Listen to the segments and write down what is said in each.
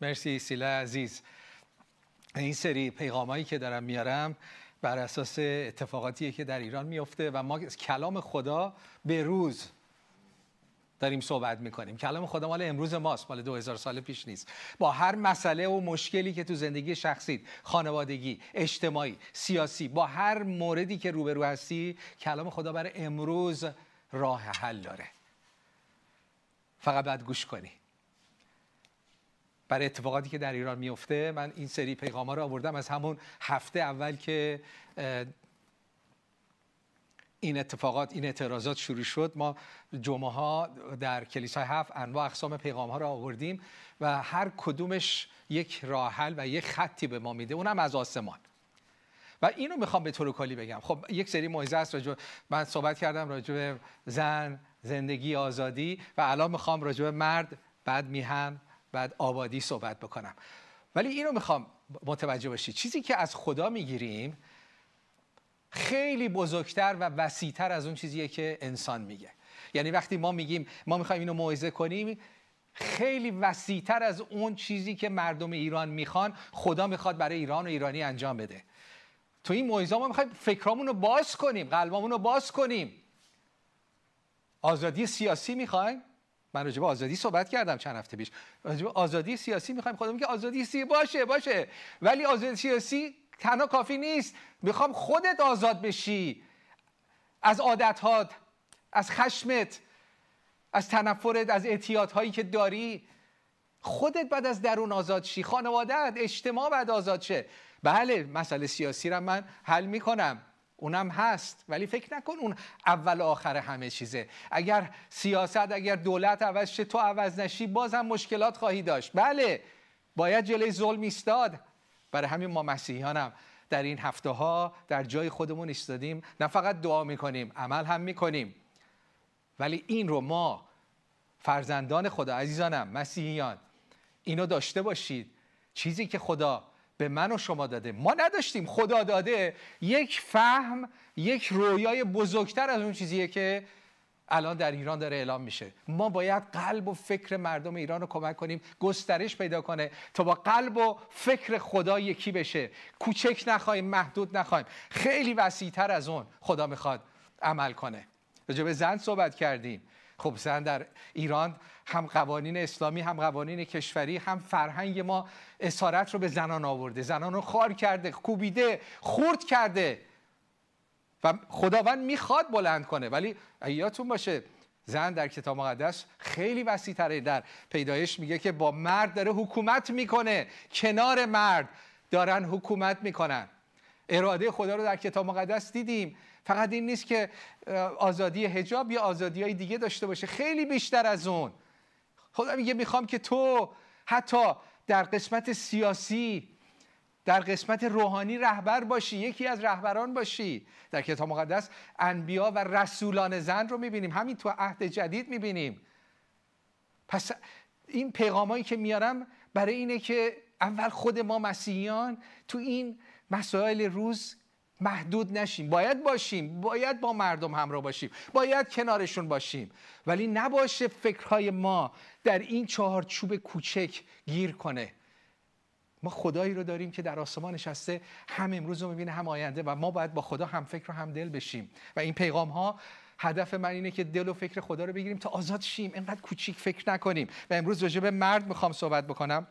مرسی سیلا عزیز. این سری پیغامایی که دارم میارم بر اساس اتفاقاتی که در ایران میفته و ما کلام خدا به روز داریم صحبت می‌کنیم. کلام خدا مال امروز ماست مال 2000 سال پیش نیست. با هر مسئله و مشکلی که تو زندگی شخصی خانوادگی اجتماعی سیاسی با هر موردی که روبرو هستی کلام خدا برای امروز راه حل داره. فقط باید گوش کنی. برای اتفاقاتی که در ایران میفته من این سری پیغام ها رو آوردم از همون هفته اول که این اتفاقات این اعتراضات شروع شد. ما جمعه ها در کلیسای هفت انواع اقسام پیغام ها رو آوردیم و هر کدومش یک راه حل و یک خطی به ما میده. اونم از آسمان. و اینو می‌خوام به طور کلی بگم. خب یک سری موعظه است راجع من صحبت کردم راجع به زن زندگی آزادی و الان می‌خوام راجع مرد بعد میهن بعد آبادی صحبت بکنم. ولی اینو می‌خوام متوجه باشید چیزی که از خدا می‌گیریم خیلی بزرگتر و وسیعتر از اون چیزیه که انسان میگه. یعنی وقتی ما میگیم ما می‌خوایم اینو موعظه کنیم خیلی وسیعتر از اون چیزی که مردم ایران می‌خوان خدا می‌خواد برای ایران و ایرانی انجام بده. تو این موعظه ما می‌خوایم فکرامون رو باز کنیم قلبمون رو باز کنیم. آزادی سیاسی می‌خوایم؟ من راجع آزادی صحبت کردم چند هفته پیش. راجع آزادی سیاسی می‌خوایم خدا میگه آزادی سیاسی باشه باشه. ولی آزادی سیاسی تنها کافی نیست. می‌خوام خودت آزاد بشی. از عادتهات از خشمت از تنفرت از اعتیادهایی که داری. خودت بعد از درون آزاد شی. خانوادت اجتماع بعد آزاد شه. بله مسئله سیاسی را من حل می‌کنم. اونم هست ولی فکر نکن اون اول آخر همه چیزه. اگر سیاست اگر دولت عوض شه تو عوض نشی بازم مشکلات خواهی داشت. بله باید جلوی ظلم ایستاد. برای همین ما مسیحیانم در این هفته ها در جای خودمون ایستادیم. نه فقط دعا می‌کنیم عمل هم می‌کنیم. ولی این رو ما فرزندان خدا عزیزانم مسیحیان اینو داشته باشید. چیزی که خدا به من و شما داده. ما نداشتیم. خدا داده. یک فهم یک رویای بزرگتر از اون چیزیه که الان در ایران داره اعلام میشه. ما باید قلب و فکر مردم ایران رو کمک کنیم گسترش پیدا کنه تا با قلب و فکر خدا یکی بشه. کوچک نخواهیم محدود نخواهیم. خیلی وسیعتر از اون خدا می‌خواد عمل کنه. راجع به زن صحبت کردیم. خب زن در ایران هم قوانین اسلامی هم قوانین کشوری هم فرهنگ ما اسارت رو به زنان آورده. زنان رو خار کرده کوبیده خورد کرده. و خداوند می‌خواد بلند کنه. ولی یادتون باشه زن در کتاب مقدس خیلی وسیع تره در پیدایش میگه که با مرد داره حکومت می‌کنه. کنار مرد دارن حکومت می‌کنن. اراده خدا رو در کتاب مقدس دیدیم. فقط این نیست که آزادی حجاب یا آزادی های دیگه داشته باشه خیلی بیشتر از اون. خدا میگه می‌خوام که تو حتی در قسمت سیاسی در قسمت روحانی رهبر باشی یکی از رهبران باشی. در کتاب مقدس انبیا و رسولان زن رو می‌بینیم. همین تو عهد جدید می‌بینیم. پس این پیغامایی که میارم برای اینه که اول خود ما مسیحیان تو این مسائل روز محدود نشیم. باید باشیم. باید با مردم همراه باشیم. باید کنارشون باشیم. ولی نباشه فکرهای ما در این چهارچوب کوچک گیر کنه. ما خدایی رو داریم که در آسمان نشسته هم امروز رو می‌بینه هم آینده و ما باید با خدا هم فکر و هم دل بشیم. و این پیغام ها هدف من اینه که دل و فکر خدا رو بگیریم تا آزاد شیم. اینقدر کوچیک فکر نکنیم. و امروز راجع به مرد می‌خوام صحبت بکنم.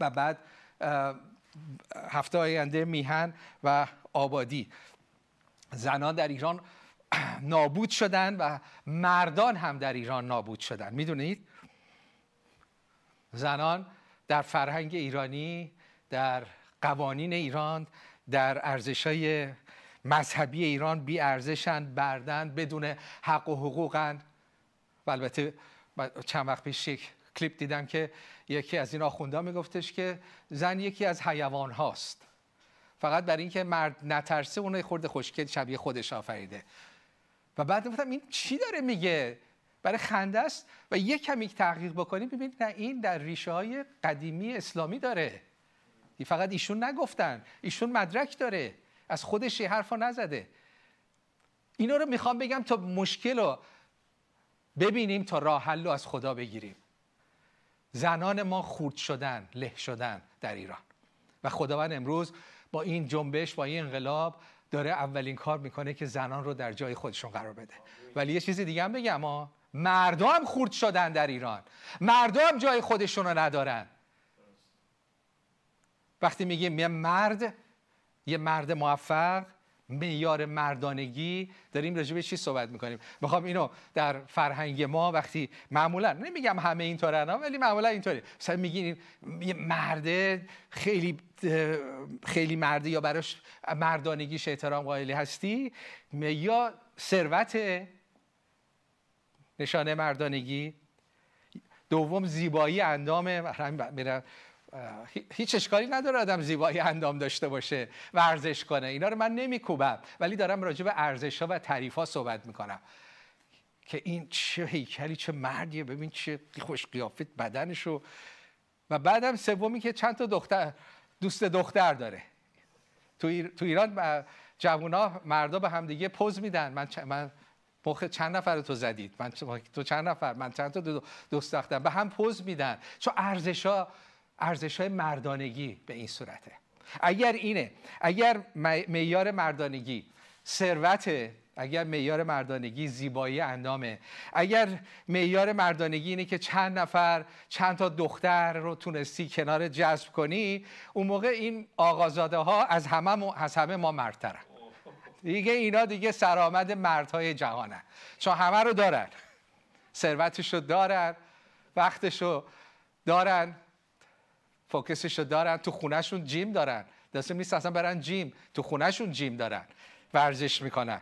و بعد هفته آینده میهن و آبادی. زنان در ایران نابود شدن و مردان هم در ایران نابود شدن. می‌دونید؟ زنان در فرهنگ ایرانی در قوانین ایران در ارزشهای مذهبی ایران بی ارزشن بردن بدون حق و حقوقن و البته چند وقت پیش یک کلیپ دیدم که یکی از این آخونده میگفتش که زن یکی از حیوان هاست فقط برای اینکه مرد نترسه اون خورده خوشکل شبیه خودش آفریده. و بعد گفتم این چی داره میگه؟ برای خنده است و یک کمی تحقیق بکنیم. ببینید نه این در ریشه های قدیمی اسلامی داره. فقط ایشون نگفتن. ایشون مدرک داره. از خودش یه حرفا نزده. اینا رو می‌خوام بگم تا مشکل رو ببینیم تا راه حل رو از خدا بگیریم. زنان ما خورد شدن له شدن در ایران. و خداوند امروز با این جنبش با این انقلاب داره اولین کار می‌کنه که زنان رو در جای خودشون قرار بده. ولی یه چیزی دیگه هم بگم ها مردم خورد شدن در ایران. مردم جای خودشون رو ندارن. وقتی میگیم یه مرد یه مرد موفق میار مردانگی داریم راجع به چی صحبت می‌کنیم؟ می‌خوام اینو در فرهنگ ما وقتی معمولا نمیگم همه اینطورن ولی معمولا اینطوری مثلا میگین یه مرد خیلی خیلی مرده یا براش مردانگیش احترام قائلی هستی یا ثروت نشانه مردانگی. دوم زیبایی اندام میرم. هیچ اشکالی نداره آدم زیبایی اندام داشته باشه ورزش کنه. اینا رو من نمیکوبم ولی دارم راجع به ارزش ها و تعریف ها صحبت می‌کنم. که این چه هیکلی چه مردیه ببین چه خوش قیافت بدنشو. و بعدم سومی که چند تا دختر دوست دختر داره. تو, تو ایران جوونا مردا به همدیگه پوز میدن. من من چند نفر تو زدید؟ من تو چند نفر؟ من چند تا دوست دختر به هم پوز میدن. چون ارزش ها ارزش های مردانگی به این صورته. اگر اینه اگر معیار مردانگی ثروت اگر معیار مردانگی زیبایی اندامه اگر معیار مردانگی اینه که چند نفر چند تا دختر رو تونستی کنار جذب کنی اون موقع این آقازاده ها از همه, از همه ما مردترن. دیگه اینا دیگه سرآمد مردهای جهانن. چون همه رو دارن. ثروتش رو دارن وقتش رو دارن. فوکسش رو دارن تو خونهشون جیم دارن. دستم نیست اصلا برن جیم. تو خونهشون جیم دارن. ورزش می‌کنن.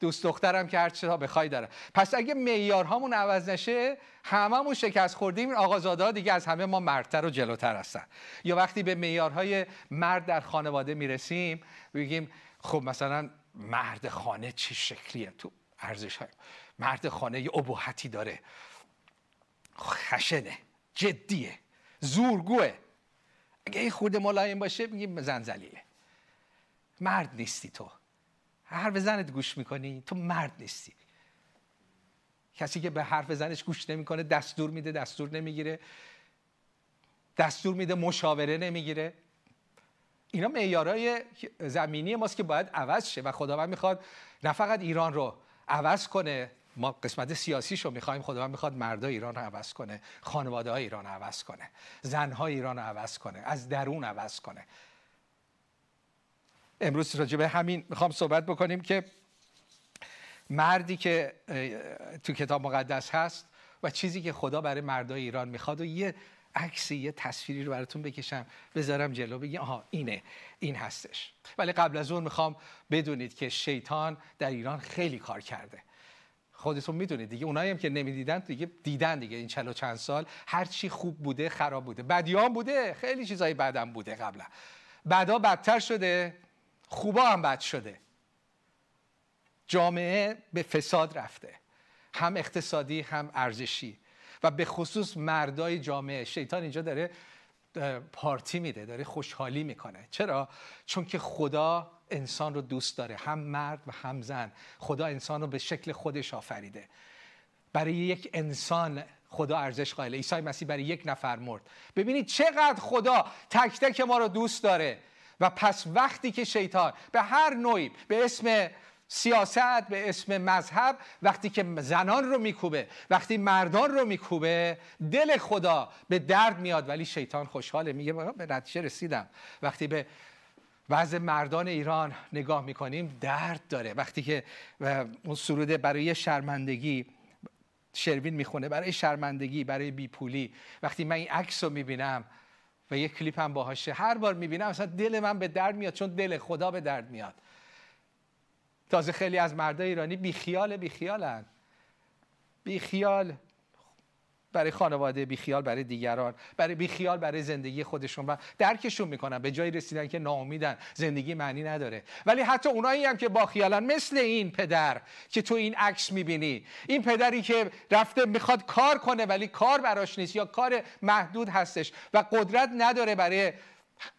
دوست دخترم که هر چیزا بخوای داره. پس اگه معیارهامون عوض نشه هممون شکست خوردیم. این آقازاده دیگه از همه ما مردتر و جلوتر هستن. یا وقتی به معیارهای مرد در خانواده می‌رسیم بگیم خب مثلا مرد خانه چه شکلیه؟ تو ارزش های مرد خانه یه ابهتی داره. خشنه جدیه زورگوه. اگه این خورده ملایم باشه میگیم زن زلیله. مرد نیستی تو. حرف زنت گوش می‌کنی تو مرد نیستی. کسی که به حرف زنش گوش نمی‌کنه دستور میده دستور نمی‌گیره. دستور میده مشاوره نمی‌گیره. اینا معیارهای زمینی ماست که باید عوض شه و خداوند می‌خواد نه فقط ایران رو عوض کنه ما قسمت سیاسیش رو می‌خوایم خداوند می‌خواد مردای ایران رو عوض کنه خانواده های ایران رو عوض کنه زنهای ایران رو عوض کنه از درون عوض کنه. امروز راجع به همین می‌خوام صحبت بکنیم که مردی که تو کتاب مقدس هست و چیزی که خدا برای مردای ایران می‌خواد و یه عکسی یه تصویری رو براتون بکشم بذارم جلو بگی آها اینه این هستش. ولی قبل از اون می‌خوام بدونید که شیطان در ایران خیلی کار کرده. خودتون می‌دونید دیگه. اونایی هم که نمی‌دیدن دیگه دیدن دیگه این چلو چند سال. هر چی خوب بوده خراب بوده. بدیان بوده. خیلی چیزای بدم بوده قبلا. بعدا بدتر شده. خوبا هم بد شده. جامعه به فساد رفته. هم اقتصادی هم ارزشی. و به خصوص مردای جامعه. شیطان اینجا داره پارتی میده داره خوشحالی می‌کنه. چرا؟ چون که خدا انسان رو دوست داره هم مرد و هم زن. خدا انسان رو به شکل خودش آفریده. برای یک انسان خدا ارزش قائله. عیسی مسیح برای یک نفر مرد. ببینید چقدر خدا تک تک ما رو دوست داره. و پس وقتی که شیطان به هر نوعی به اسم سیاست به اسم مذهب وقتی که زنان رو میکوبه وقتی مردان رو میکوبه دل خدا به درد میاد ولی شیطان خوشحاله. میگه به نتیجه رسیدم. وقتی به وضع مردان ایران نگاه می‌کنیم درد داره. وقتی که اون سروده برای شرمندگی شروین می‌خونه برای شرمندگی برای بیپولی. وقتی من این عکس رو می‌بینم و یه کلیپ هم باهاشه هر بار می‌بینم اصلا دل من به درد میاد چون دل خدا به درد میاد. تازه خیلی از مردای ایرانی بیخیال بیخیالن. بیخیال برای خانواده بیخیال برای دیگران برای بیخیال برای زندگی خودشون. و درکشون می‌کنن به جای رسیدن که ناامیدن. زندگی معنی نداره. ولی حتی اونایی هم که با خیالن مثل این پدر که تو این عکس می‌بینی. این پدری که رفته می‌خواد کار کنه ولی کار براش نیست یا کار محدود هستش و قدرت نداره برای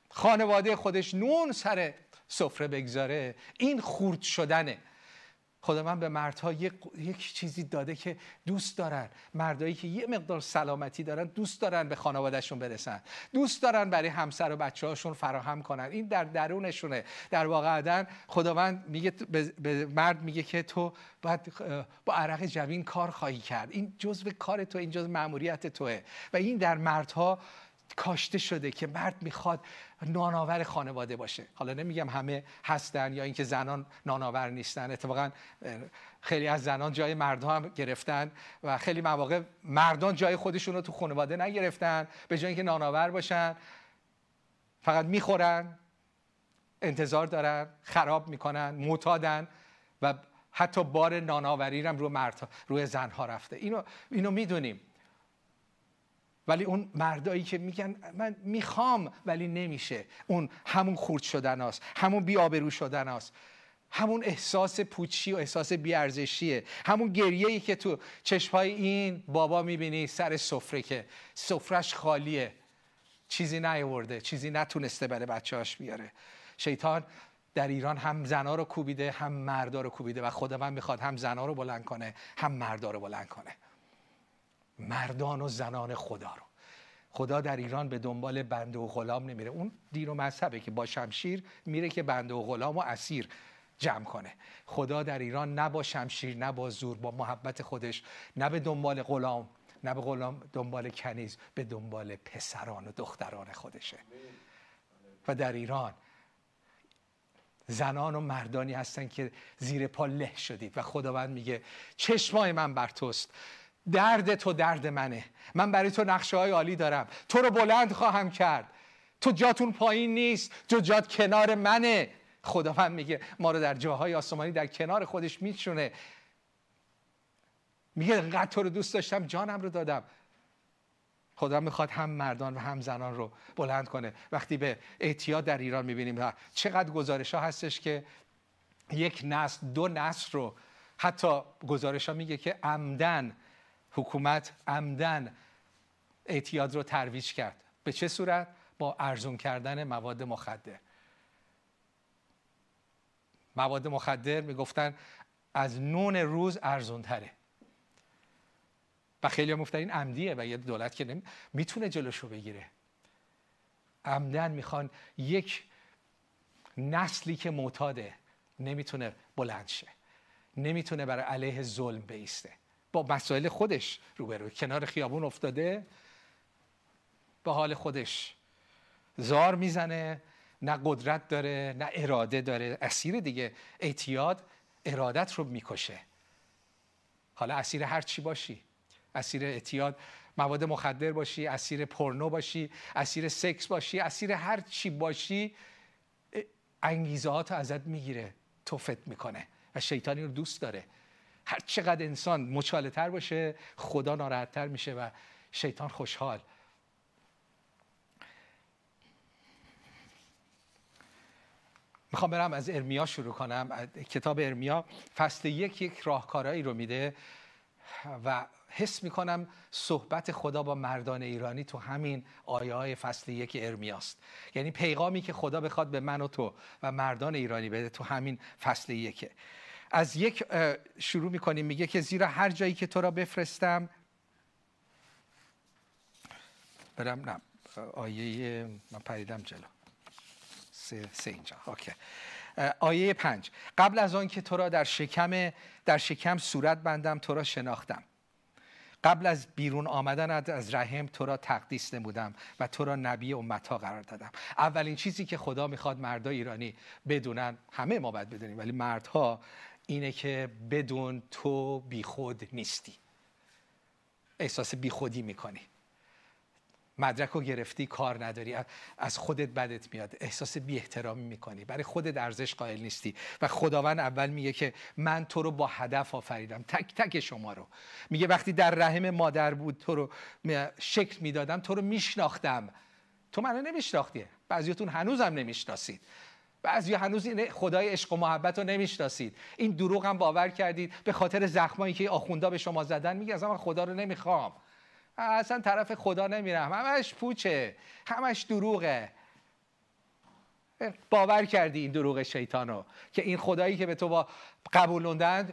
خانواده خودش نون سر سفره بگذاره. این خورد شدنه. خدا من به مردها یک, یک چیزی داده که دوست دارن. مردایی که یه مقدار سلامتی دارن دوست دارن به خانوادهشون برسن. دوست دارن برای همسر و بچه هاشون فراهم کنن. این در درونشونه. در واقع خداوند میگه به مرد میگه که تو باید با عرق جوین کار خواهی کرد. این جزء کار تو این جزء مأموریت توه. و این در مردها کاشته شده که مرد می‌خواد نانآور خانواده باشه. حالا نمیگم همه هستن یا اینکه زنان نانآور نیستن. اتفاقا خیلی از زنان جای مردها هم گرفتن و خیلی مواقع مردان جای خودشون رو تو خانواده نگرفتن به جای اینکه نانآور باشن. فقط می‌خورن انتظار دارن خراب می‌کنن معتادن و حتی بار نانآوری هم رو مرد روی زنها رفته. اینو اینو می‌دونیم. ولی اون مردایی که میگن من می‌خوام ولی نمیشه. اون همون خورد شدن همون بیابرو شدن هست همون احساس پوچی و احساس بیارزشیه. همون گریه ای که تو چشمهای این بابا می‌بینی سر سفره که سفرش خالیه. چیزی نیورده چیزی نتونسته برای بچهاش بیاره. شیطان در ایران هم زنا رو کوبیده هم مردا رو کوبیده و خدا من می‌خواد هم زنا رو بلند کنه هم مردا رو بلند کنه. مردان و زنان خدا رو. خدا در ایران به دنبال بنده و غلام نمیره. اون دین و مذهبه که با شمشیر میره که بنده و غلام و اسیر جمع کنه. خدا در ایران نه با شمشیر نه با زور با محبت خودش نه به دنبال غلام نه به غلام دنبال کنیز به دنبال پسران و دختران خودشه. و در ایران زنان و مردانی هستن که زیر پا له شدید. و خداوند میگه چشمای من بر توست. درد تو درد منه. من برای تو نقشه های عالی دارم. تو رو بلند خواهم کرد. تو جاتون پایین نیست. تو جات کنار منه. خداوند میگه ما رو در جاهای آسمانی در کنار خودش میچونه. میگه انقدر تو رو دوست داشتم جانم رو دادم. خدا می‌خواد هم مردان و هم زنان رو بلند کنه. وقتی به اعتیاد در ایران می‌بینیم چقدر گزارش ها هستش که یک نسل دو نسل رو حتی گزارش ها میگه که عمدن حکومت عمدن اعتیاد رو ترویج کرد. به چه صورت؟ با ارزون کردن مواد مخدر. مواد مخدر می‌گفتن از نون روز ارزون تره و خیلی هم این عمدیه و یه دولت که می‌تونه جلوشو بگیره. عمدن می‌خوان یک نسلی که معتاده نمی‌تونه بلند شه. نمی‌تونه برای علیه ظلم بیسته. با مسائل خودش روبرو. کنار خیابون افتاده به حال خودش زار می‌زنه نه قدرت داره نه اراده داره. اسیر دیگه اعتیاد ارادت رو می‌کشه. حالا اسیر هر چی باشی. اسیر اعتیاد مواد مخدر باشی اسیر پرنو باشی اسیر سکس باشی اسیر هر چی باشی انگیزه ازت می‌گیره. توفت می‌کنه و شیطانی رو دوست داره. هر چقدر انسان مچاله تر باشه خدا ناراحت تر میشه و شیطان خوشحال. می‌خوام برم از ارمیا شروع کنم. کتاب ارمیا فصل یک یک راهکارایی رو میده و حس می‌کنم صحبت خدا با مردان ایرانی تو همین آیه های فصل یک ارمیاست. یعنی پیغامی که خدا بخواد به من و تو و مردان ایرانی بده تو همین فصل یکه. از یک شروع می‌کنیم. میگه که زیرا هر جایی که تو را بفرستم برم نه آیه من پریدم جلو. سه, سه اینجا. اوکی. آیه پنج. قبل از آن که تو را در شکم در شکم صورت بندم تو را شناختم. قبل از بیرون آمدن از رحم تو را تقدیس نمودم و تو را نبی امتها قرار دادم. اولین چیزی که خدا می‌خواد مردای ایرانی بدونن همه ما باید بدونیم ولی مردها اینه که بدون تو بیخود نیستی. احساس بیخودی می‌کنی. مدرک رو گرفتی کار نداری. از خودت بدت میاد. احساس بی احترامی می‌کنی. برای خودت ارزش قائل نیستی. و خداوند اول میگه که من تو رو با هدف آفریدم. تک تک شما رو. میگه وقتی در رحم مادر بود تو رو شکل می‌دادم تو رو میشناختم. تو منو نمیشناختی. بعضیتون هنوزم نمی‌شناسید. بعضی هنوز این خدای عشق و محبت رو نمی‌شناسید. این دروغ هم باور کردید. به خاطر زخمایی که آخوندا به شما زدن میگه از من خدا رو نمی‌خوام. اصلا طرف خدا نمیرم همش پوچه. همش دروغه. باور کردی این دروغ شیطانو که این خدایی که به تو با قبولوندن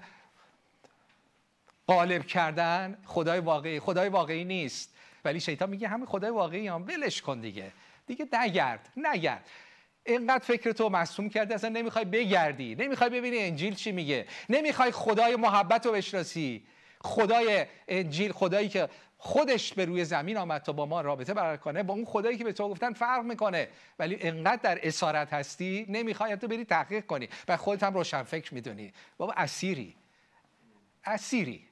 غالب کردن خدای واقعی. خدای واقعی نیست. ولی شیطان میگه همین خدای واقعی هم ولش کن دیگه. دیگه نگرد. نگرد. اینقدر فکر تو مصوم کرده اصلا نمی‌خوای بگردی. نمی‌خوای ببینی انجیل چی میگه. نمی‌خوای خدای محبت رو بشناسی. خدای انجیل خدایی که خودش به روی زمین آمد تا با ما رابطه برقرار کنه با اون خدایی که به تو گفتن فرق می‌کنه. ولی انقدر در اسارت هستی نمی‌خوای تو بری تحقیق کنی. و خودت هم روشن فکر می‌دونی. بابا اسیری. اسیری.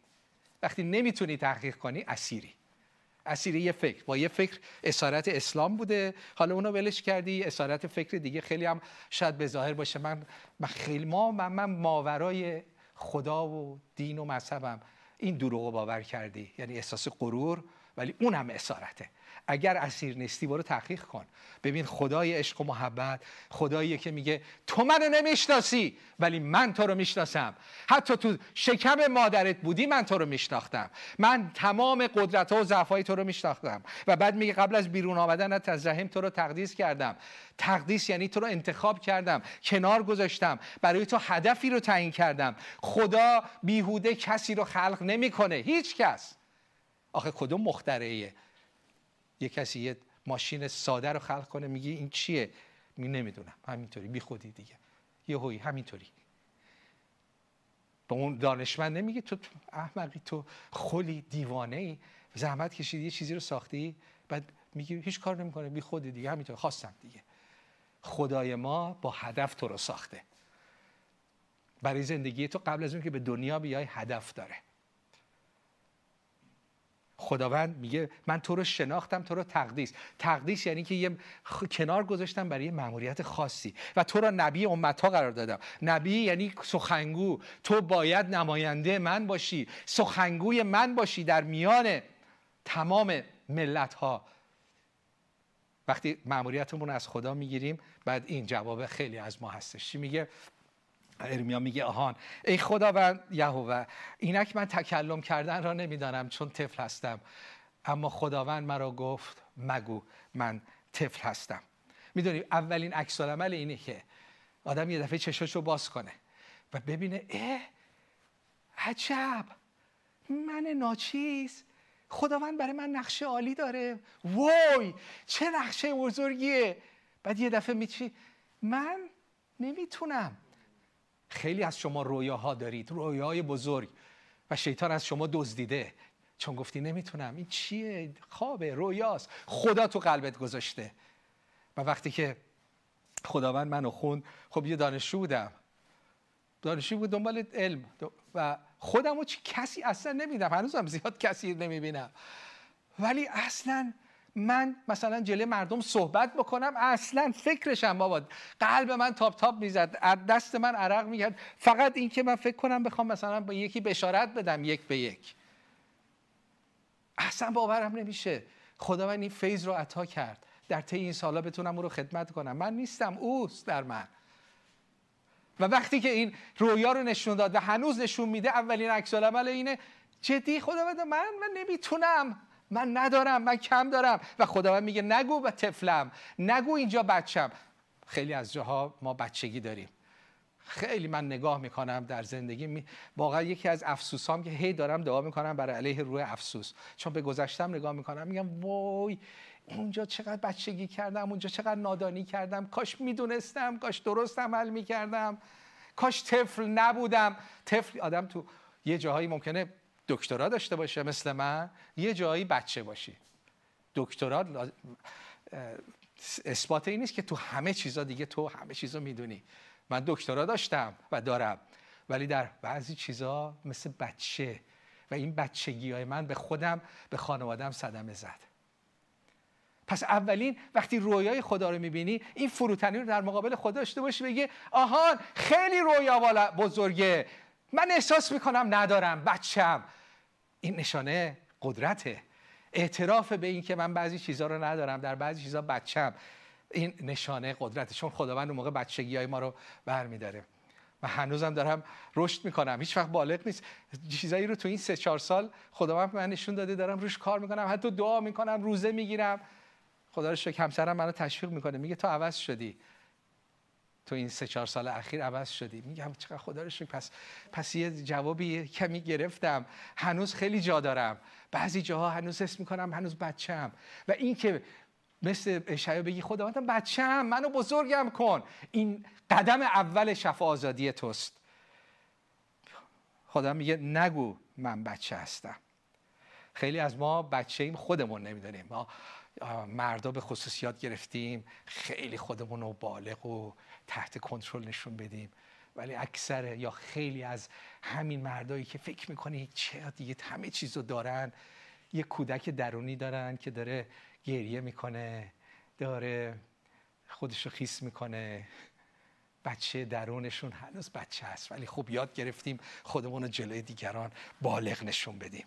وقتی نمی‌تونی تحقیق کنی اسیری. اسیر یه فکر. با یه فکر اسارت اسلام بوده. حالا اونو ولش کردی اسارت فکر دیگه خیلی هم شاید به ظاهر باشه. من, من خیلی ما من, من ماورای خدا و دین و مذهبم. این دروغ باور کردی. یعنی احساس غرور ولی اون هم اسارته. اگر اسیر نیستی برو تحقیق کن. ببین خدای عشق و محبت خدایی که میگه تو منو نمی‌شناسی ولی من تو رو می‌شناسم. حتی تو شکم مادرت بودی من تو رو میشناختم. من تمام قدرت و ضعفای تو رو میشناختم. و بعد میگه قبل از بیرون آمدن از رحم تو رو تقدیس کردم. تقدیس یعنی تو رو انتخاب کردم کنار گذاشتم. برای تو هدفی رو تعیین کردم. خدا بیهوده کسی رو خلق نمی‌کنه. هیچ کس. آخه کدوم مخترعیه؟ یه کسی یه ماشین ساده رو خلق کنه میگه این چیه؟ می نمی‌دونم. همینطوری. بی خودی دیگه. یه هوی. همینطوری. به اون دانشمند نمیگه تو احمقی تو خلی دیوانه ای زحمت کشیدی یه چیزی رو ساختی. بعد میگه هیچ کار نمی‌کنه. بی خودی دیگه. همینطور خواستم دیگه. خدای ما با هدف تو رو ساخته. برای زندگی تو قبل از اون که به دنیا بیای هدف داره. خداوند میگه من تو رو شناختم تو رو تقدیس. تقدیس یعنی که یه کنار گذاشتم برای مأموریت خاصی. و تو را نبی امتها قرار دادم. نبی یعنی سخنگو. تو باید نماینده من باشی. سخنگوی من باشی در میان تمام ملت ها وقتی مأموریتمون از خدا می‌گیریم بعد این جواب خیلی از ما هستش. چی میگه؟ ارمیا میگه آهان. ای خداوند یهوه اینک من تکلم کردن را نمی‌دانم چون طفل هستم. اما خداوند مرا گفت مگو من طفل هستم. می‌دونی اولین عکس عمل اینه که آدم یه دفعه چشاشو باز کنه و ببینه اه عجب من ناچیز. خداوند برای من نقشه عالی داره. وای چه نقشه بزرگیه. بعد یه دفعه میچی من نمی‌تونم. خیلی از شما رویاها دارید رویاهای بزرگ و شیطان از شما دزدیده. چون گفتی نمی‌تونم. این چیه؟ خوابه رویاست. خدا تو قلبت گذاشته. و وقتی که خداوند منو خوند خب یه دانشجو بودم. دانشجو بود دنبال علم. و خودمو چی کسی اصلا نمیدم هنوزم زیاد کسی نمی‌بینم. ولی اصلا من مثلا جلوی مردم صحبت بکنم اصلا فکرشم بابا قلب من تاپ تاپ می‌زد دست من عرق می‌کرد. فقط این که من فکر کنم بخوام مثلا با یکی بشارت بدم یک به یک. اصلا باورم نمیشه. خدا من این فیض رو عطا کرد. در طی این سالا بتونم او رو خدمت کنم. من نیستم اوست در من. و وقتی که این رویا رو نشون داد و هنوز نشون میده اولین عکس العمل اینه. جدی خدا من؟ من نمی‌تونم. من ندارم من کم دارم. و خداوند میگه نگو به طفلم نگو اینجا بچم. خیلی از جاها ما بچگی داریم. خیلی من نگاه می‌کنم در زندگی. می... واقعا یکی از افسوسام که هی دارم دعا می‌کنم برای علیه روی افسوس. چون به گذشتم نگاه می‌کنم میگم وای اونجا چقدر بچگی کردم اونجا چقدر نادانی کردم. کاش می‌دونستم کاش درست عمل می‌کردم. کاش طفل نبودم. طفل آدم تو یه جاهایی ممکنه دکترا داشته باشه مثل من یه جایی بچه باشی. دکترا اثبات این نیست که تو همه چیزا دیگه تو همه چیزا می‌دونی. من دکترا داشتم و دارم. ولی در بعضی چیزا مثل بچه و این بچگی های من به خودم به خانوادم صدمه زد. پس اولین وقتی رویای خدا رو می‌بینی این فروتنی رو در مقابل خدا داشته باشی بگی آهان خیلی رویا بزرگه. من احساس می‌کنم ندارم بچم این نشانه قدرته. اعتراف به این که من بعضی چیزها رو ندارم در بعضی چیزها بچم این نشانه قدرته. چون خداوند اون موقع بچگی های ما رو برمیداره. و هنوزم دارم رشد می‌کنم. هیچ وقت بالغ نیست. چیزایی رو تو این سه چهار سال خداوند من نشون داده دارم روش کار می‌کنم. حتی دعا می‌کنم روزه می‌گیرم. خدا رو شکر همسرم منو تشویق می‌کنه. میگه تو عوض شدی. تو این سه چهار سال اخیر عوض شدی. میگم چقدر خدا رو پس پس یه جوابی کمی گرفتم. هنوز خیلی جا دارم. بعضی جاها هنوز اسم می‌کنم هنوز بچم و این که مثل اشعیا بگی خداوندم بچم منو بزرگم کن. این قدم اول شفا آزادی توست. خدا میگه نگو من بچه هستم. خیلی از ما بچه ایم خودمون نمی‌دونیم. ما مردا به خصوصیات گرفتیم. خیلی خودمون رو بالغ و تحت کنترل نشون بدیم. ولی اکثر یا خیلی از همین مردایی که فکر می‌کنی چه دیگه همه چیز رو دارن یه کودک درونی دارن که داره گریه می‌کنه داره خودش رو خیس می‌کنه. بچه درونشون هنوز بچه هست ولی خوب یاد گرفتیم خودمون رو جلوی دیگران بالغ نشون بدیم.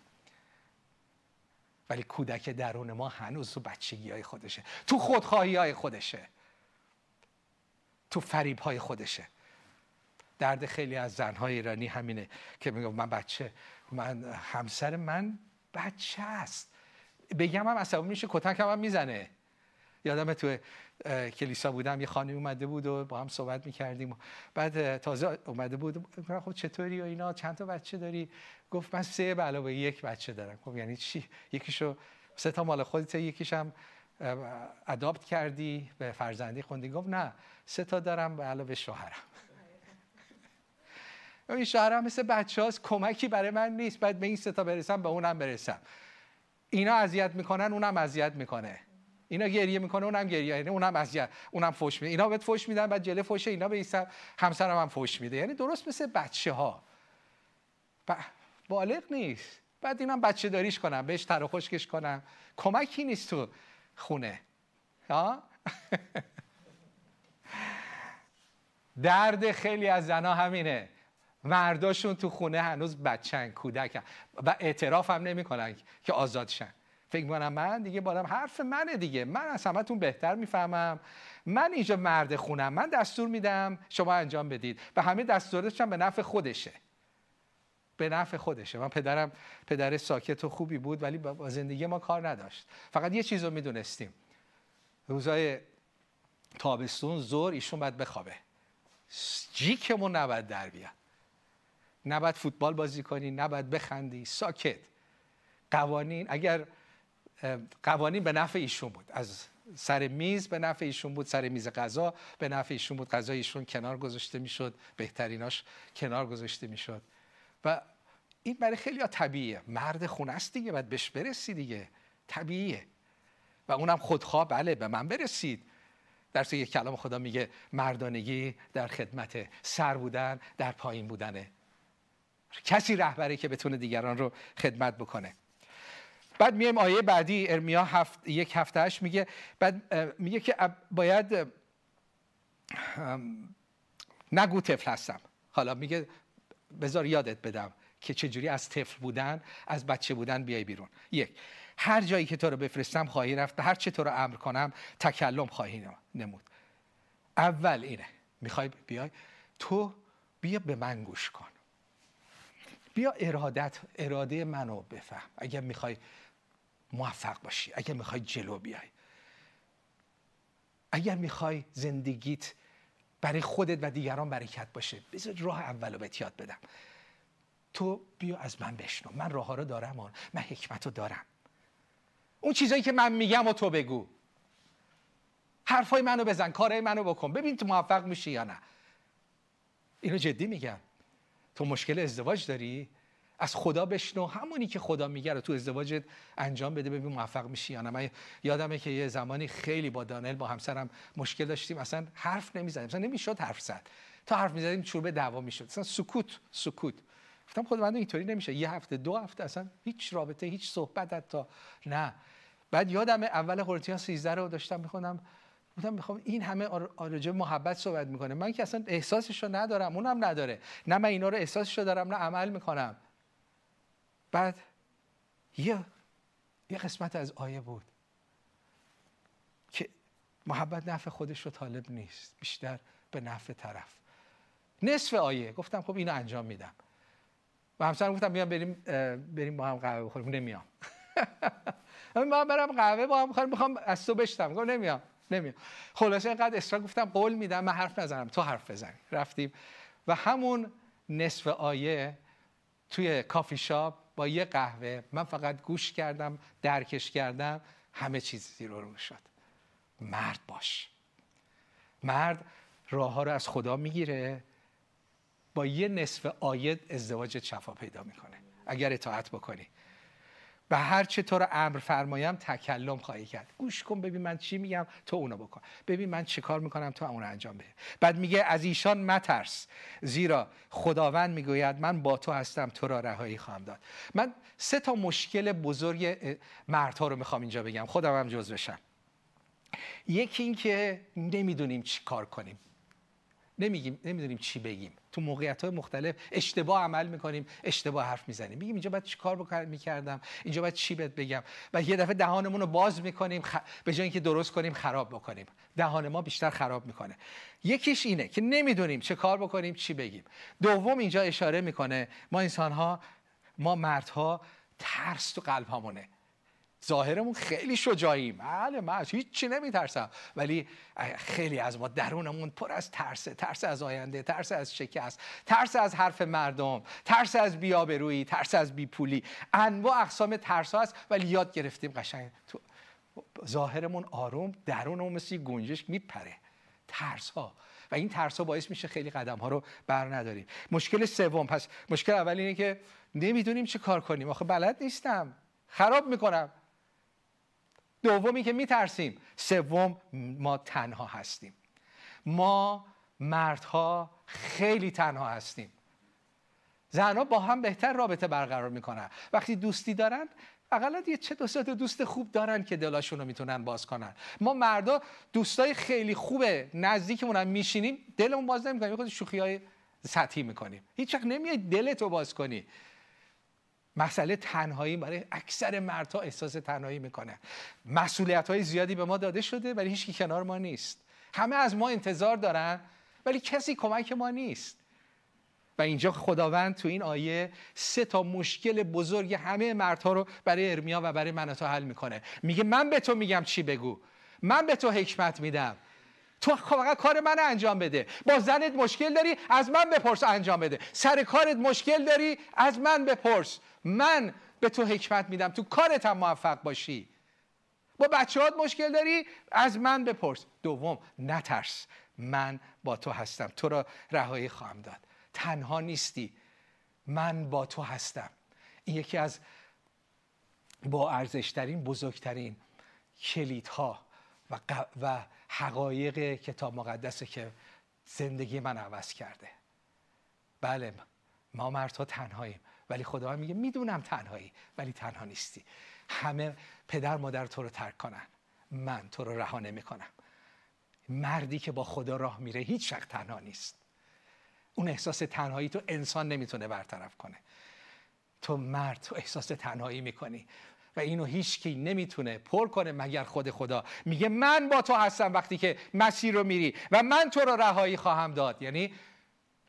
ولی کودک درون ما هنوز تو بچگی های خودشه. تو خودخواهی های خودشه. تو فریب های خودشه. درد خیلی از زنهای ایرانی همینه که میگم من بچه من همسر من بچه است. بگم هم عصبی میشه کتک هم, هم می‌زنه. یادم تو کلیسا بودم یه خانمی اومده بود و با هم صحبت می‌کردیم. بعد تازه اومده بود خب چطوری و اینا چند تا بچه داری؟ گفت من سه به علاوه یک بچه دارم. خب یعنی چی؟ یکیشو سه تا مال خودت یکیش هم اداپت کردی به فرزندی خوندی. گفت نه سه تا دارم به علاوه شوهرم. این شوهرم مثل بچه هاست کمکی برای من نیست. بعد به این سه تا برسم به اونم برسم. اینا اذیت می‌کنن اونم اذیت می‌کنه. اینا گریه می‌کنه اونم گریه یعنی اونم اذیت اونم فوش میده. اینا بهت فوش میدن بعد جله فوشه اینا به ایسا همسرم هم فوش میده. یعنی درست مثل بچه ها ب... بالغ نیست. بعد اینم بچه داریش کنم بهش تر خشکش کنم. کمکی نیست تو خونه. ها درد خیلی از زنا همینه. مرداشون تو خونه هنوز بچن کودکن. و اعتراف هم نمی‌کنن که آزادشن. فکر می‌کنم من دیگه بالام حرف منه دیگه. من از همتون بهتر می‌فهمم. من اینجا مرد خونم. من دستور میدم شما انجام بدید. و همه دستورشم به نفع خودشه. به نفع خودشه. من پدرم پدر ساکت و خوبی بود ولی با زندگی ما کار نداشت. فقط یه چیز رو می‌دونستیم. روزای تابستون زور ایشون باید بخوابه. جیکمون نباید در بیاد. نباید فوتبال بازی کنی نباید بخندی. ساکت. قوانین اگر قوانین به نفع ایشون بود. از سر میز به نفع ایشون بود سر میز غذا به نفع ایشون بود. غذا ایشون کنار گذاشته می‌شد بهتریناش کنار گذاشته می‌شد. و این برای خیلی طبیعیه. مرد خونه است دیگه باید بهش برسی دیگه. طبیعیه. و اونم خودخواه بله به من برسید. در سوی کلام خدا میگه مردانگی در خدمت سر بودن در پایین بودنه. کسی رهبری که بتونه دیگران رو خدمت بکنه. بعد میایم آیه بعدی ارمیا هفت، یک هفتهش میگه بعد میگه که باید نگو طفل هستم. حالا میگه بذار یادت بدم که چجوری از طفل بودن از بچه بودن بیای بیرون. یک هر جایی که تو رو بفرستم خواهی رفت هر چه تو رو امر کنم تکلم خواهی نمود. اول اینه می‌خوای بیای؟ تو بیا به من گوش کن. بیا ارادت اراده منو بفهم. اگر می‌خوای موفق باشی. اگر می‌خوای جلو بیای. اگر می‌خوای زندگیت برای خودت و دیگران برکت باشه بذار راه اولو یاد بدم. تو بیا از من بشنو. من راه ها رو دارم من حکمت رو دارم. اون چیزایی که من میگم و تو بگو. حرفای منو بزن کارهای منو بکن. ببین تو موفق میشی یا نه. اینو جدی میگم. تو مشکل ازدواج داری؟ از خدا بشنو. همونی که خدا میگه رو تو ازدواجت انجام بده ببین موفق میشی یا نه. من یادمه که یه زمانی خیلی با دانل با همسرم مشکل داشتیم. اصلا حرف نمی‌زدیم. اصلا نمی‌شد حرف زد. تا حرف می‌زدیم چوب دعوا می‌شد. اصلا سکوت سکوت. گفتم من اینطوری نمیشه. یه هفته دو هفته اصلا هیچ رابطه هیچ صحبت حتی. نه. بعد یادم اول قرنتیان 13 رو داشتم می‌خونم بودم می‌خوام این همه آرجه محبت صحبت می‌کنه. من که اصلا احساسش رو ندارم اونم نداره. نه من اینا رو احساسش رو دارم نه عمل می‌کنم. بعد یه یه قسمت از آیه بود که محبت نفع خودش رو طالب نیست بیشتر به نفع طرف. نصف آیه. گفتم خب اینو انجام میدم. و همسرم گفتم بیام بریم بریم با هم قهوه بخوریم. نمیام. من برم قهوه با هم بخوریم می‌خوام از تو بشتم. گفتم نمیام نمیام. خلاصه اینقدر اصرار گفتم قول میدم. من حرف نزنم. تو حرف بزنی. رفتیم. و همون نصف آیه توی کافی شاپ با یه قهوه من فقط گوش کردم درکش کردم همه چیز زیر رو شد. مرد باش. مرد راه ها رو از خدا می‌گیره با یه نصف آیه ازدواج شفا پیدا می‌کنه. اگر اطاعت بکنی. و هر چه تو رو امر فرمایم تکلم خواهی کرد. گوش کن ببین من چی میگم تو اونو بکن. ببین من چه کار می‌کنم تو اونو انجام بده. بعد میگه از ایشان مترس. زیرا خداوند می‌گوید من با تو هستم تو را رهایی خواهم داد. من سه تا مشکل بزرگ مردها رو می‌خوام اینجا بگم. خودم هم جز بشم. یکی این که نمی‌دونیم چی کار کنیم. نمیگیم نمی‌دونیم چی بگیم. تو موقعیت های مختلف اشتباه عمل می‌کنیم اشتباه حرف می‌زنیم. میگیم اینجا باید چیکار می‌کردم؟ اینجا باید چی بهت بگم؟ و یه دفعه دهانمون رو باز می‌کنیم خ... به جای اینکه درست کنیم خراب بکنیم. دهان ما بیشتر خراب می‌کنه. یکیش اینه که نمی‌دونیم چه کار بکنیم چی بگیم. دوم اینجا اشاره می‌کنه ما انسان ها ما مردها ترس تو قلب همونه ظاهرمون خیلی شجاعیم. بله من از هیچی نمیترسم. ولی خیلی از ما درونمون پر از ترسه. ترس از آینده ترس از شکست ترس از حرف مردم ترس از بیابرویی ترس از بیپولی. انواع اقسام ترس هست ولی یاد گرفتیم قشنگ تو ظاهرمون آروم درونمون مثل گنجش میپره. ترس ها و این ترس ها باعث میشه خیلی قدم ها رو بر نداریم. مشکل سوم پس مشکل اول اینه که نمی‌دونیم چه کار کنیم. آخه بلد نیستم. خراب می‌کنم. دومی که میترسیم سوم ما تنها هستیم. ما مردها خیلی تنها هستیم. زنها با هم بهتر رابطه برقرار می‌کنن. وقتی دوستی دارن اقلا یه چه دوست دوست خوب دارن که دلاشون رو می‌تونن باز کنن. ما مردا دوستای خیلی خوبه نزدیکمون هم میشینیم دلمون باز نمی‌کنیم خود شوخی های سطحی می‌کنیم. هیچ وقت نمیای دلتو باز کنی. مسئله تنهایی برای اکثر مردها احساس تنهایی می‌کنه. مسئولیت های زیادی به ما داده شده ولی هیچکی کنار ما نیست. همه از ما انتظار دارن ولی کسی کمک ما نیست. و اینجا خداوند تو این آیه سه تا مشکل بزرگ همه مردها رو برای ارمیا و برای من تو حل می‌کنه. میگه من به تو میگم چی بگو؟ من به تو حکمت میدم. تو فقط کار من انجام بده. با زنت مشکل داری از من بپرس انجام بده. سر کارت مشکل داری از من بپرس. من به تو حکمت میدم. تو کارت هم موفق باشی. با بچه مشکل داری از من بپرس. دوم نترس. من با تو هستم. تو را رهایی خواهم داد. تنها نیستی. من با تو هستم. این یکی از با ارزشترین بزرگترین کلیدها. و, و حقایق کتاب مقدسه که زندگی من عوض کرده. بله ما مردها تنهاییم ولی خدا میگه می‌دونم تنهایی ولی تنها نیستی. همه پدر مادر تو رو ترک کنن. من تو رو رها نمی‌کنم مردی که با خدا راه میره هیچ وقت تنها نیست. اون احساس تنهایی تو انسان نمی‌تونه برطرف کنه. تو مرد تو احساس تنهایی می‌کنی. و اینو هیچ کی نمی‌تونه پر کنه مگر خود خدا. میگه من با تو هستم وقتی که مسیر رو میری و من تو رو رهایی خواهم داد. یعنی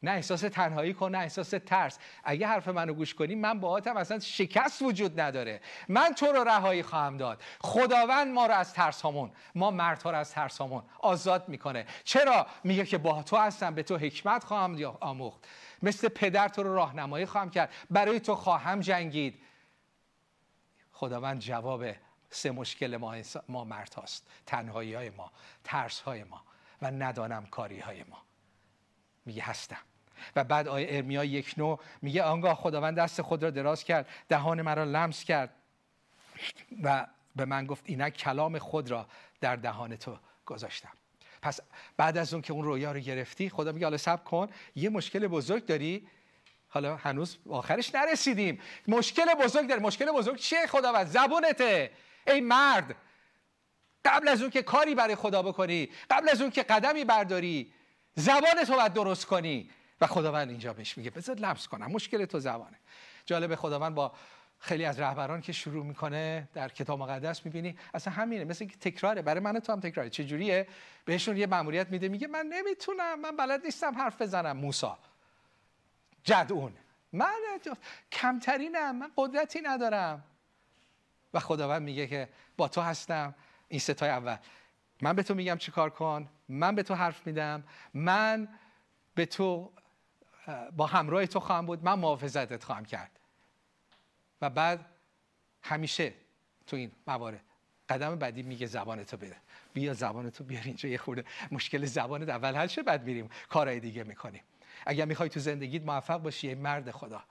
نه احساس تنهایی کن نه احساس ترس. اگه حرف منو گوش کنی من باهاتم اصلا شکست وجود نداره. من تو رو رهایی خواهم داد. خداوند ما رو از ترس همون. ما مردها رو از ترس همون آزاد می‌کنه. چرا؟ میگه که با تو هستم به تو حکمت خواهم آموخت. مثل پدر تو رو راهنمایی خواهم کرد. برای تو خواهم جنگید. خداوند جواب سه مشکل ما, ما مرد هاست. تنهایی های ما ترس های ما و ندانم کاری های ما. میگه هستم. و بعد آیه ارمیا یک نو میگه آنگاه خداوند دست خود را دراز کرد دهان مرا لمس کرد و به من گفت اینک کلام خود را در دهان تو گذاشتم. پس بعد از اون که اون رویا رو گرفتی خدا میگه حالا سب کن یه مشکل بزرگ داری حالا هنوز آخرش نرسیدیم. مشکل بزرگ داری مشکل بزرگ چیه؟ خداوند زبونته. ای مرد قبل از اون که کاری برای خدا بکنی قبل از اون که قدمی برداری زبان تو باید درست کنی. و خداوند اینجا بهش میگه بذار لمس کنم. مشکل تو زبانه. جالب خداوند با خیلی از رهبران که شروع می‌کنه در کتاب مقدس می‌بینی اصلا همینه. مثل اینکه تکراره. برای من تو هم تکراره. چجوریه؟ بهشون یه مأموریت میده میگه من نمی‌تونم. من بلد نیستم حرف بزنم. موسا. جدعون. من کمترینم من قدرتی ندارم. و خداوند میگه که با تو هستم. این ستای اول. من به تو میگم چی کار کن. من به تو حرف میدم. من به تو با همراه تو خواهم بود. من محافظتت خواهم کرد. و بعد همیشه تو این موارد. قدم بعدی میگه زبانتو بده. بیا زبانتو بیار اینجا یه خورده. مشکل زبانت اول حل شه بعد میریم. کارهای دیگه می‌کنیم. اگر می‌خوای تو زندگیت موفق باشی یه مرد خدا.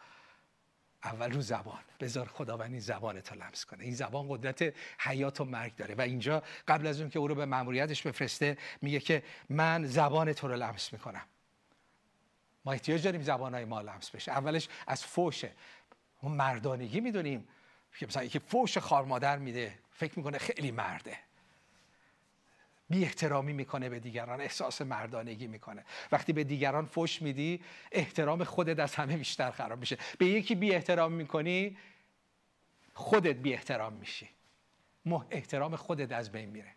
اول رو زبان. بذار خداوند این زبان تو لمس کنه. این زبان قدرت حیات و مرگ داره. و اینجا قبل از اون که او رو به مأموریتش بفرسته میگه که من زبان تو رو لمس می‌کنم. ما احتیاج داریم زبان های ما لمس بشه. اولش از فوشه. ما مردانگی می‌دونیم که مثلا یکی فوش خار مادر میده. فکر می‌کنه خیلی مرده. بی احترامی می‌کنه به دیگران احساس مردانگی می‌کنه. وقتی به دیگران فوش میدی احترام خودت از همه بیشتر خراب میشه. به یکی بی احترام می‌کنی خودت بی احترام میشی احترام خودت از بین میره.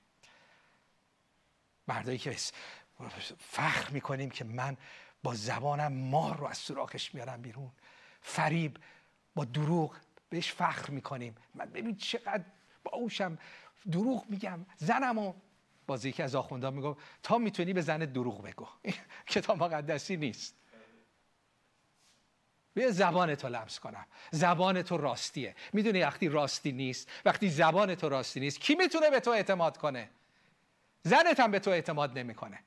مردایی که فخر می‌کنیم که من با زبانم مار رو از سوراخش میارم بیرون. فریب با دروغ بهش فخر می‌کنیم. من ببین چقدر با اوشم دروغ میگم. زنمو بازی که از آخونده میگو تا می‌تونی به زن دروغ بگو. کتاب مقدسی نیست. بیا زبان تو لمس کنم. زبان تو راستیه. می‌دونی وقتی راستی نیست وقتی زبان تو راستی نیست کی می‌تونه به تو اعتماد کنه؟ زنت هم به تو اعتماد نمی‌کنه.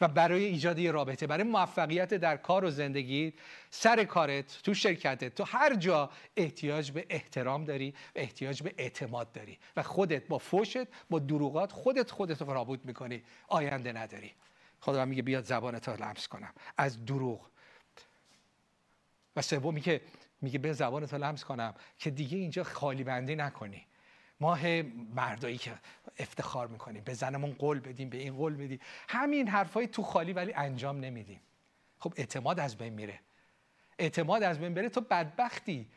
و برای ایجاد یه رابطه برای موفقیت در کار و زندگی سر کارت تو شرکتت تو هر جا احتیاج به احترام داری و احتیاج به اعتماد داری و خودت با فوشت با دروغات خودت خودت رو رابط می‌کنی آینده نداری. خدا میگه بیاد زبانت رو لمس کنم. از دروغ. و سومی که میگه به زبانت رو لمس کنم که دیگه اینجا خالی بندی نکنی. ماه مردایی که افتخار می‌کنیم به زنمون قول بدیم به این قول بدیم همین حرفای تو خالی ولی انجام نمیدیم خب اعتماد از بین میره. اعتماد از بین بره تو بدبختی.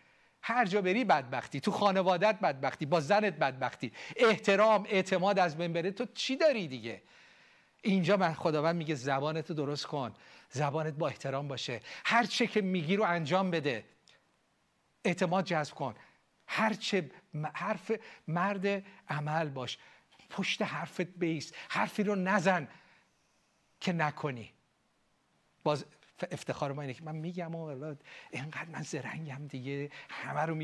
هر جا بری بدبختی. تو خانوادت بدبختی. با زنت بدبختی. احترام اعتماد از بین بره. تو چی داری دیگه؟ اینجا من خداوند میگه زبانتو درست کن. زبانت با احترام باشه. هر چه که میگی رو انجام بده. اعتماد جذب کن. هرچه حرف مرد عمل باش. پشت حرفت بیست حرفی رو نزن که نکنی. باز افتخار ما اینه که من میگم اینقدر من زرنگم دیگه. همه رو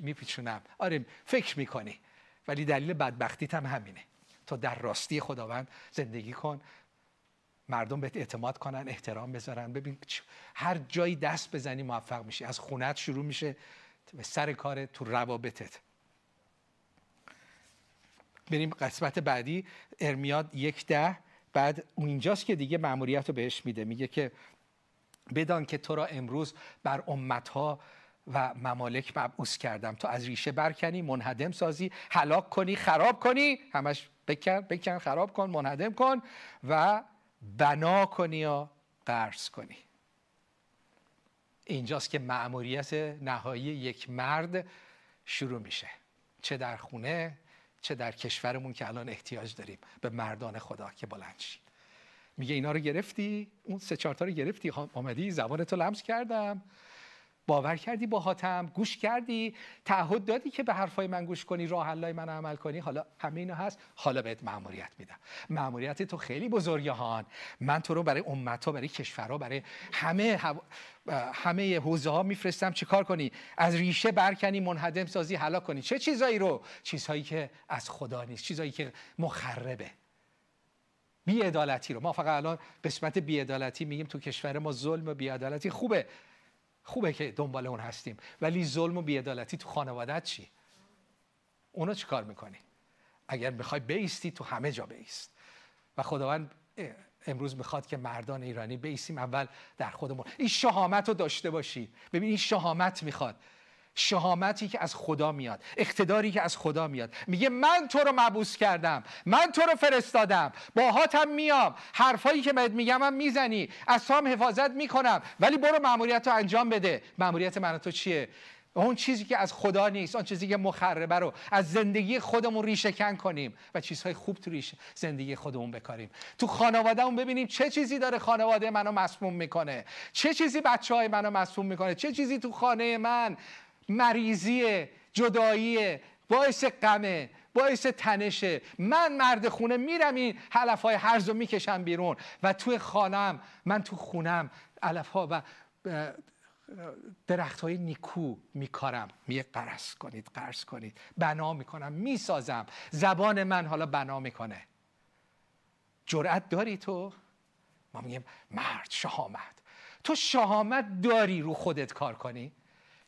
میپیچونم. آره فکر می‌کنی. ولی دلیل بدبختیت هم همینه. تو در راستی خداوند زندگی کن. مردم بهت اعتماد کنن احترام بذارن. ببین هر جایی دست بزنی موفق میشی. از خونت شروع میشه. به سر کار تو روابطت. بریم قسمت بعدی. ارمیاد یک ده. بعد اینجاست که دیگه معمولیت رو بهش میده. میگه که بدان که تو را امروز بر امتها و ممالک مبعوث کردم. تو از ریشه برکنی منهدم سازی هلاک کنی خراب کنی. همش بکن بکن خراب کن منهدم کن و بنا کنی یا قرض کنی. اینجاست که معموریت نهایی یک مرد شروع میشه. چه در خونه چه در کشورمون که الان احتیاج داریم به مردان خدا که بلند شید میگه اینا رو گرفتی؟ اون سه چهارتا رو گرفتی. آمدی زبانتو لمس کردم. باور کردی با حاتم گوش کردی؟ تعهد دادی که به حرفای من گوش کنی راه حلای من عمل کنی؟ حالا همه اینا هست. حالا بهت مأموریت میدم. مأموریت تو خیلی بزرگه هان. من تو رو برای امت ها برای کشورها برای همه همه حوزه ها میفرستم. چیکار کنی؟ از ریشه برکنی منهدم سازی حلا کنی. چه چیزایی رو؟ چیزهایی که از خدا نیست چیزهایی که مخربه. بیعدالتی رو. ما فقط الان قسمت بیعدالتی میگیم تو کشور ما. ظلم و بیعدالتی خوبه. خوبه که دنبال اون هستیم. ولی ظلم و بیعدالتی تو خانوادت چی؟ اونو چی کار می‌کنی؟ اگر می‌خوای بیستی تو همه جا بیست. و خداوند امروز می‌خواد که مردان ایرانی بیستیم. اول در خودمون. این شهامت رو داشته باشی. ببین این شهامت می‌خواد. شهامتی که از خدا میاد اقتداری که از خدا میاد. میگه من تو رو مبوس کردم من تو رو فرستادم باهاتم میام. حرفایی که بهت میگم هم می‌زنی از تو هم حفاظت می‌کنم. ولی برو مأموریت رو انجام بده. مأموریت من تو چیه؟ اون چیزی که از خدا نیست اون چیزی که مخربه رو از زندگی خودمون ریشه کن کنیم. و چیزهای خوب تو ریشه زندگی خودمون بکاریم. تو خانوادهمون ببینیم چه چیزی داره خانواده منو مسموم می‌کنه. چه چیزی بچه های منو مسموم می‌کنه. چه چیزی تو خانه من مریضی جدایی باعث غمه باعث تنشه من مرد خونه میرم این حلف های هرز رو می‌کشم بیرون. و توی خانم من تو خونم علف ها و درخت های نیکو میکارم. می قرص کنید قرص کنید. بنا می‌کنم می‌سازم. زبان من حالا بنا می‌کنه. جرأت داری تو؟ ما میگیم مرد شهامت تو شهامت داری رو خودت کار کنی؟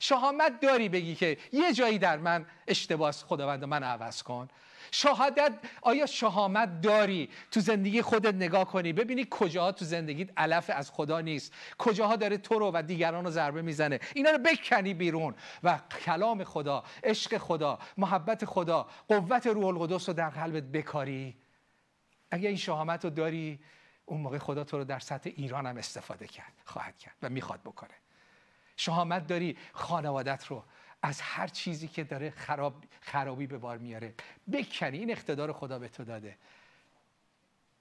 شهامت داری بگی که یه جایی در من اشتباه خداوند من عوض کن. شهادت آیا شهامت داری؟ تو زندگی خودت نگاه کنی ببینی کجاها تو زندگیت علف از خدا نیست. کجاها داره تو رو و دیگران رو ضربه می‌زنه. اینا رو بکنی بیرون. و کلام خدا عشق خدا محبت خدا قوت روح القدس رو در قلبت بکاری. اگه این شهامت رو داری اون موقع خدا تو رو در سطح ایران هم استفاده کرد خواهد کرد و می‌خواد بکنه. شهامت داری خانوادت رو از هر چیزی که داره خراب خرابی به بار میاره. بکنی این اقتدار خدا به تو داده.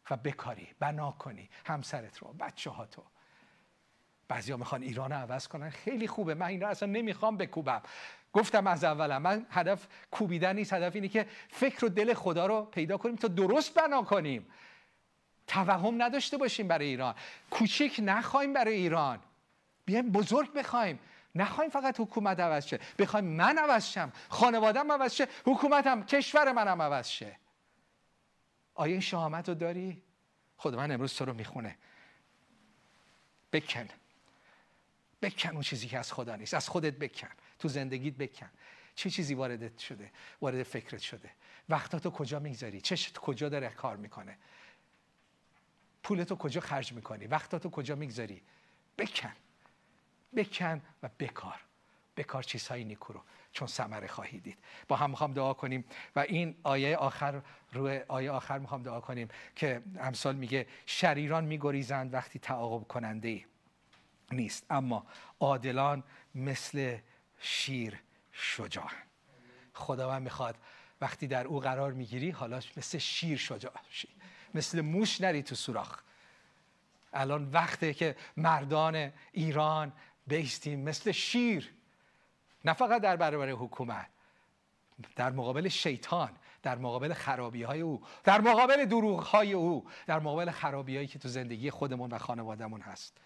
و بکاری بنا کنی همسرت رو بچه ها تو بعضیا می‌خوان ایران رو عوض کنن. خیلی خوبه. من این رو اصلا نمی‌خوام بکوبم. گفتم از اولم من هدف کوبیدن نیست. هدف اینه که فکر و دل خدا رو پیدا کنیم تا درست بنا کنیم. توهم نداشته باشیم برای ایران. کوچک نخوایم برای ایران. بیایم بزرگ بخوایم. نخوایم فقط حکومت عوض شه. بخوایم من عوض شم خانوادم عوض شه حکومتم کشور منم عوض شه. آیا این شهامت رو داری؟ خود من امروز تو رو می‌خونه. بکن. بکن اون چیزی که از خدا نیست. از خودت بکن. تو زندگیت بکن. چه چیزی واردت شده؟ وارد فکرت شده. وقتاتو کجا می‌گذاری؟ چه کجا داره کار می‌کنه؟ پولتو کجا خرج می‌کنی؟ وقتاتو کجا می‌گذاری؟ بکن. بکن و بکار. بکار چیزهای نیکو رو چون ثمره خواهی دید. با هم می‌خوام دعا کنیم. و این آیه آخر روی آیه آخر می‌خوام دعا کنیم که امثال میگه شریران میگریزند وقتی تعاقب کننده نیست. اما عادلان مثل شیر شجاع خداوند می‌خواد وقتی در او قرار می‌گیری حالا مثل شیر شجاع شی مثل موش نری تو سوراخ. الان وقته که مردان ایران بیستیم مثل شیر. نه فقط در برابر حکومت در مقابل شیطان در مقابل خرابی های او در مقابل دروغ های او در مقابل خرابی هایی که تو زندگی خودمون و خانوادهمون هست.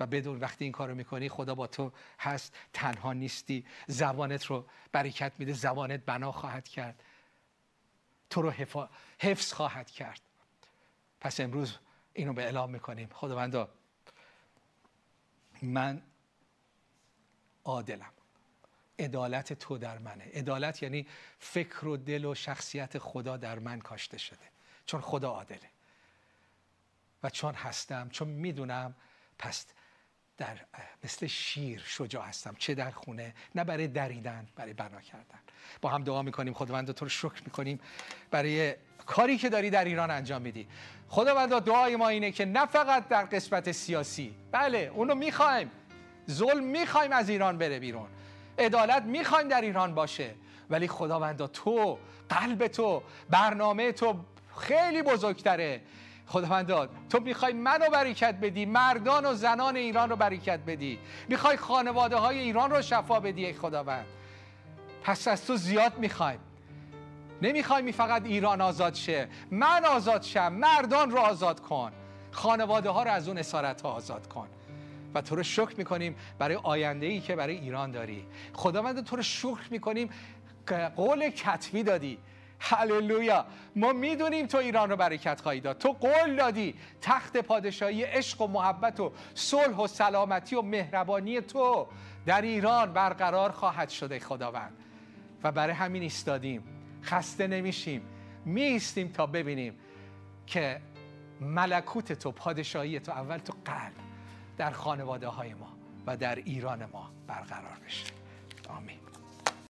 و بدون وقتی این کارو می‌کنی خدا با تو هست تنها نیستی. زبانت رو برکت میده زبانت بنا خواهد کرد. تو رو حفظ خواهد کرد. پس امروز اینو به اعلام می‌کنیم. خداوندا من عادلم. عدالت تو در منه. عدالت یعنی فکر و دل و شخصیت خدا در من کاشته شده. چون خدا عادله. و چون هستم چون می‌دونم پس در مثل شیر شجاع هستم. چه در خونه؟ نه برای دریدن برای بنا کردن. با هم دعا می‌کنیم. خداوند تو رو شکر می‌کنیم. برای کاری که داری در ایران انجام میدی. خداوند دعای ما اینه که نه فقط در قسمت سیاسی. بله اونو می‌خوایم. ظلم می‌خوایم از ایران بره بیرون. عدالت می‌خوایم در ایران باشه. ولی خداوندا تو قلب تو برنامه تو خیلی بزرگتره. خداوندا تو می‌خوای منو برکت بدی مردان و زنان ایران رو برکت بدی. می‌خوای خانواده های ایران رو شفا بدی ای خداوند. پس از تو زیاد می‌خوایم. نمی‌خوایم فقط ایران آزاد شه. من آزاد شم. مردان رو آزاد کن. خانواده ها رو از اون اسارت ها آزاد کن. و تو رو شکر می‌کنیم برای آینده ای که برای ایران داری. خداوند تو رو شکر می‌کنیم قول کتبی دادی. هللویا. ما می‌دونیم تو ایران رو برکت خواهی داد. تو قول دادی تخت پادشاهی عشق و محبت و صلح و سلامتی و مهربانی تو در ایران برقرار خواهد شده خداوند. و برای همین ایستادیم. خسته نمیشیم. میستیم تا ببینیم که ملکوت تو پادشاهی تو اول تو قلب. در خانواده های ما و در ایران ما برقرار بشه. آمین.